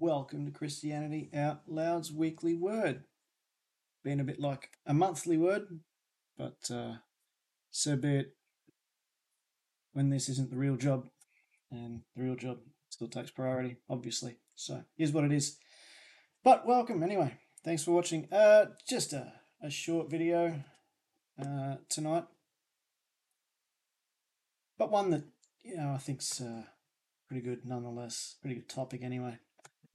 welcome to Christianity Out Loud's weekly word. Been a bit like a monthly word, but uh, so be it when this isn't the real job, and the real job still takes priority, obviously. So here's what it is. But welcome anyway. Thanks for watching. Uh, just a, a short video uh, tonight, but one that you know I think's uh, pretty good nonetheless. Pretty good topic anyway.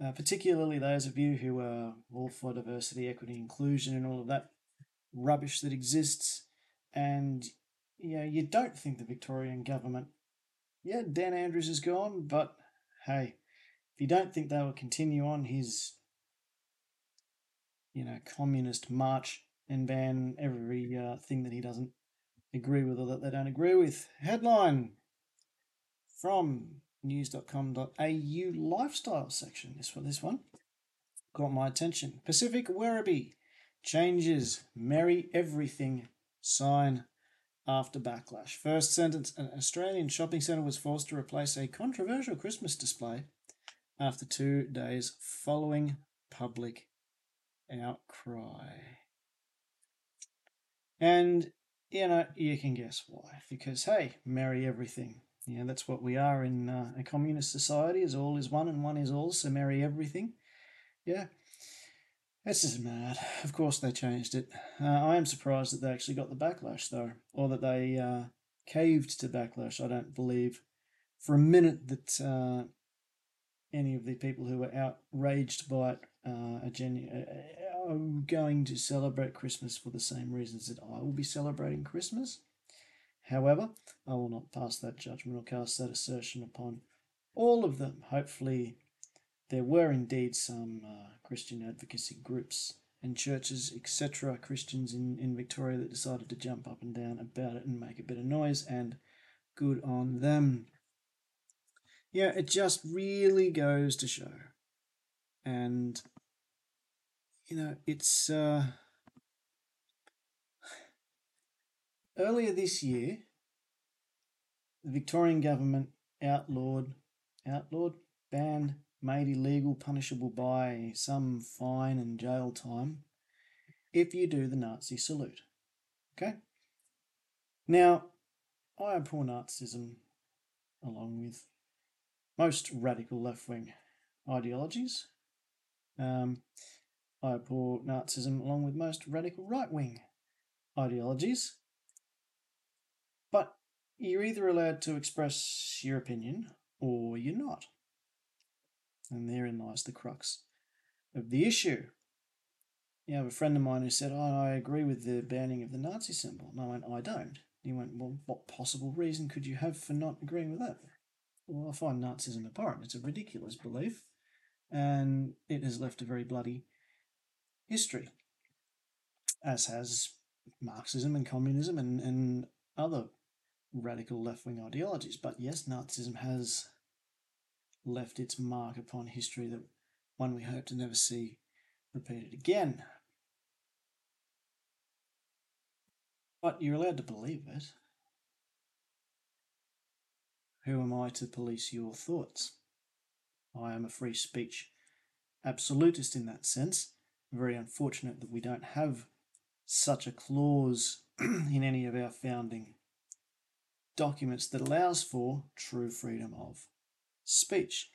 Uh, particularly those of you who are all for diversity, equity, inclusion, and all of that rubbish that exists, and you know, you don't think the Victorian government, yeah, Dan Andrews is gone, but hey, if you don't think they will continue on his, you know, communist march and ban every uh, thing that he doesn't agree with or that they don't agree with. Headline from news.com.au lifestyle section. This one, this one got my attention. Pacific Werribee changes merry everything sign after backlash. First sentence An Australian shopping centre was forced to replace a controversial Christmas display after two days following public outcry. And, you know, you can guess why. Because, hey, merry everything. Yeah, that's what we are in uh, a communist society. Is all is one and one is all. So marry everything. Yeah, this is mad. Of course they changed it. Uh, I am surprised that they actually got the backlash though, or that they uh, caved to backlash. I don't believe for a minute that uh, any of the people who were outraged by it uh, are, genu- uh, are going to celebrate Christmas for the same reasons that I will be celebrating Christmas. However, I will not pass that judgment or cast that assertion upon all of them. Hopefully, there were indeed some uh, Christian advocacy groups and churches, etc., Christians in, in Victoria that decided to jump up and down about it and make a bit of noise, and good on them. Yeah, it just really goes to show. And, you know, it's. Uh, Earlier this year, the Victorian government outlawed, outlawed, banned, made illegal, punishable by some fine and jail time if you do the Nazi salute. Okay? Now, I abhor Nazism along with most radical left wing ideologies. Um, I abhor Nazism along with most radical right wing ideologies. You're either allowed to express your opinion or you're not. And therein lies the crux of the issue. You have a friend of mine who said, oh, I agree with the banning of the Nazi symbol. And I went, I don't. He went, Well, what possible reason could you have for not agreeing with that? Well, I find Nazism abhorrent. It's a ridiculous belief, and it has left a very bloody history, as has Marxism and communism and, and other radical left wing ideologies. But yes, Nazism has left its mark upon history that one we hope to never see repeated again. But you're allowed to believe it. Who am I to police your thoughts? I am a free speech absolutist in that sense. Very unfortunate that we don't have such a clause in any of our founding documents that allows for true freedom of speech,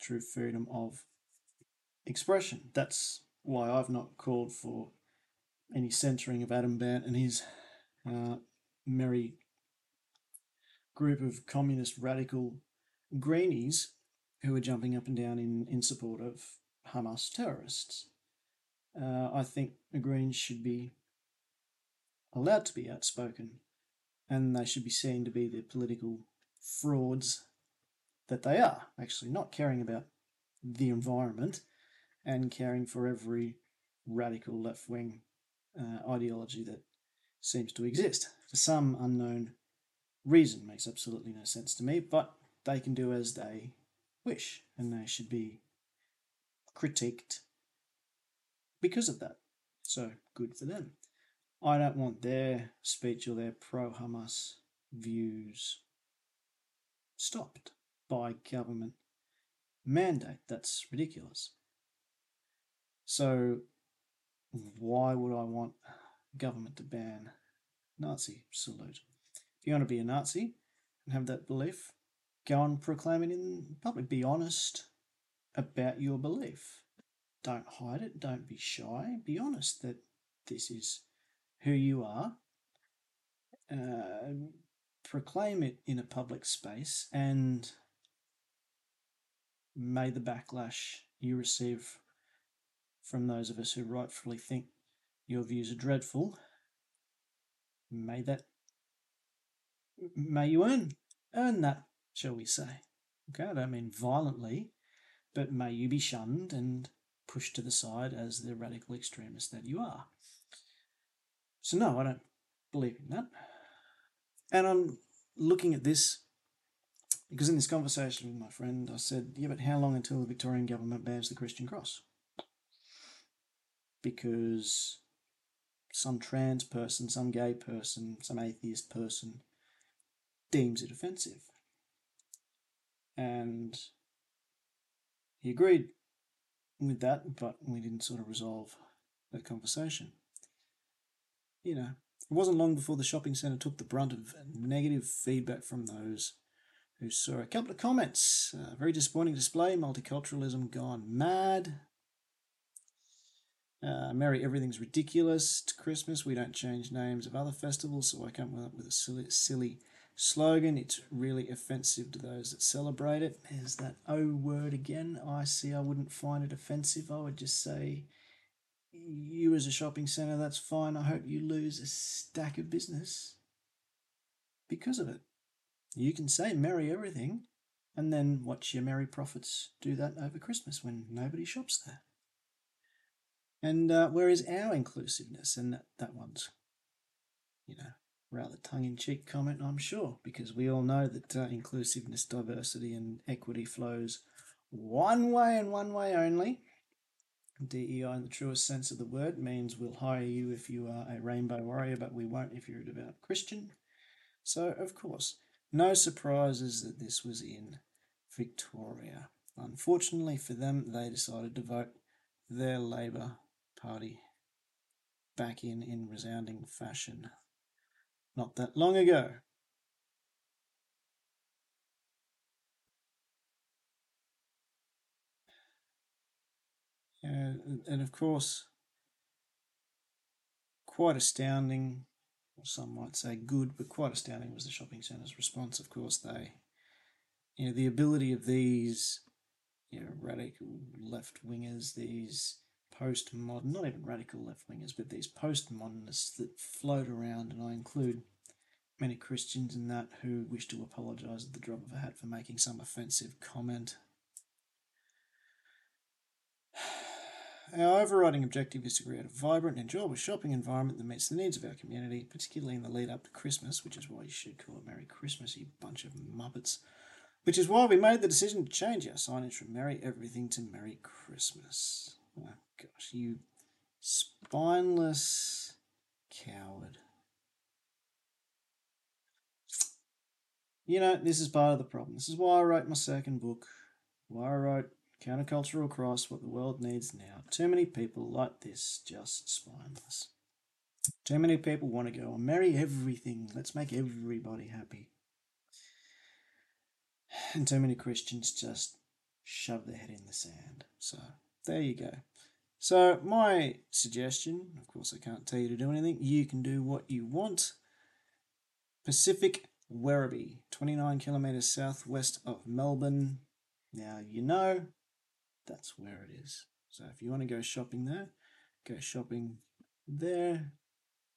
true freedom of expression. That's why I've not called for any censoring of Adam Bandt and his uh, merry group of communist radical greenies who are jumping up and down in, in support of Hamas terrorists. Uh, I think the Greens should be allowed to be outspoken and they should be seen to be the political frauds that they are, actually not caring about the environment and caring for every radical left wing uh, ideology that seems to exist for some unknown reason. Makes absolutely no sense to me, but they can do as they wish and they should be critiqued because of that. So good for them. I don't want their speech or their pro Hamas views stopped by government mandate. That's ridiculous. So, why would I want government to ban Nazi salute? If you want to be a Nazi and have that belief, go and proclaim it in public. Be honest about your belief. Don't hide it. Don't be shy. Be honest that this is who you are. Uh, proclaim it in a public space and may the backlash you receive from those of us who rightfully think your views are dreadful may that may you earn earn that shall we say okay i don't mean violently but may you be shunned and pushed to the side as the radical extremist that you are so no i don't believe in that and i'm looking at this because in this conversation with my friend, I said, Yeah, but how long until the Victorian government bans the Christian cross? Because some trans person, some gay person, some atheist person deems it offensive. And he agreed with that, but we didn't sort of resolve that conversation. You know, it wasn't long before the shopping centre took the brunt of negative feedback from those who saw a couple of comments. Uh, very disappointing display, multiculturalism gone mad. Uh, Merry Everything's Ridiculous to Christmas. We don't change names of other festivals, so I come up with a silly, silly slogan. It's really offensive to those that celebrate it. There's that O word again. I see I wouldn't find it offensive. I would just say you as a shopping centre, that's fine. I hope you lose a stack of business because of it. You can say merry everything and then watch your merry profits do that over Christmas when nobody shops there. And uh, where is our inclusiveness? And that, that one's, you know, rather tongue in cheek comment, I'm sure, because we all know that uh, inclusiveness, diversity, and equity flows one way and one way only DEI in the truest sense of the word means we'll hire you if you are a rainbow warrior, but we won't if you're a devout Christian. So, of course, no surprises that this was in Victoria. Unfortunately for them, they decided to vote their Labor Party back in in resounding fashion not that long ago. And of course, quite astounding, or some might say good, but quite astounding was the shopping centre's response. Of course, they, you know, the ability of these, you know, radical left wingers, these post-modern, not even radical left wingers, but these post-modernists that float around, and I include many Christians in that who wish to apologise at the drop of a hat for making some offensive comment Our overriding objective is to create a vibrant and enjoyable shopping environment that meets the needs of our community, particularly in the lead up to Christmas, which is why you should call it Merry Christmas, you bunch of muppets. Which is why we made the decision to change our signage from Merry Everything to Merry Christmas. Oh gosh, you spineless coward. You know, this is part of the problem. This is why I wrote my second book, why I wrote Countercultural cross, what the world needs now. Too many people like this, just spineless. Too many people want to go and marry everything. Let's make everybody happy. And too many Christians just shove their head in the sand. So there you go. So my suggestion, of course I can't tell you to do anything, you can do what you want. Pacific Werribee, 29 kilometres southwest of Melbourne. Now you know that's where it is. So if you want to go shopping there, go shopping there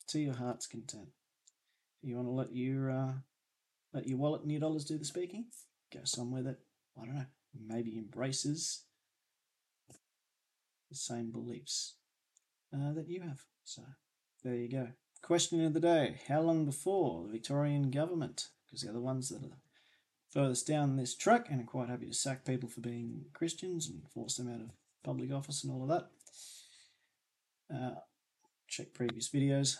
to your heart's content. If you want to let your uh, let your wallet and your dollars do the speaking, go somewhere that I don't know maybe embraces the same beliefs uh, that you have. So there you go. Question of the day: How long before the Victorian government? Because they're the ones that are furthest down this track and are quite happy to sack people for being Christians and force them out of public office and all of that. Uh, check previous videos.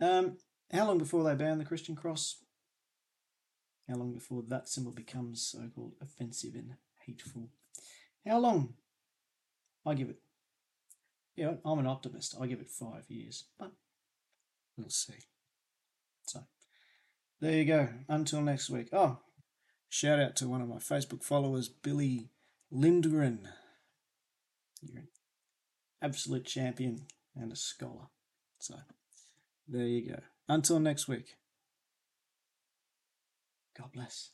Um, how long before they ban the Christian cross? How long before that symbol becomes so called offensive and hateful? How long? I give it. Yeah, I'm an optimist. I give it five years, but we'll see. So there you go. Until next week. Oh, shout out to one of my Facebook followers, Billy Lindgren. You're an absolute champion and a scholar. So there you go. Until next week. God bless.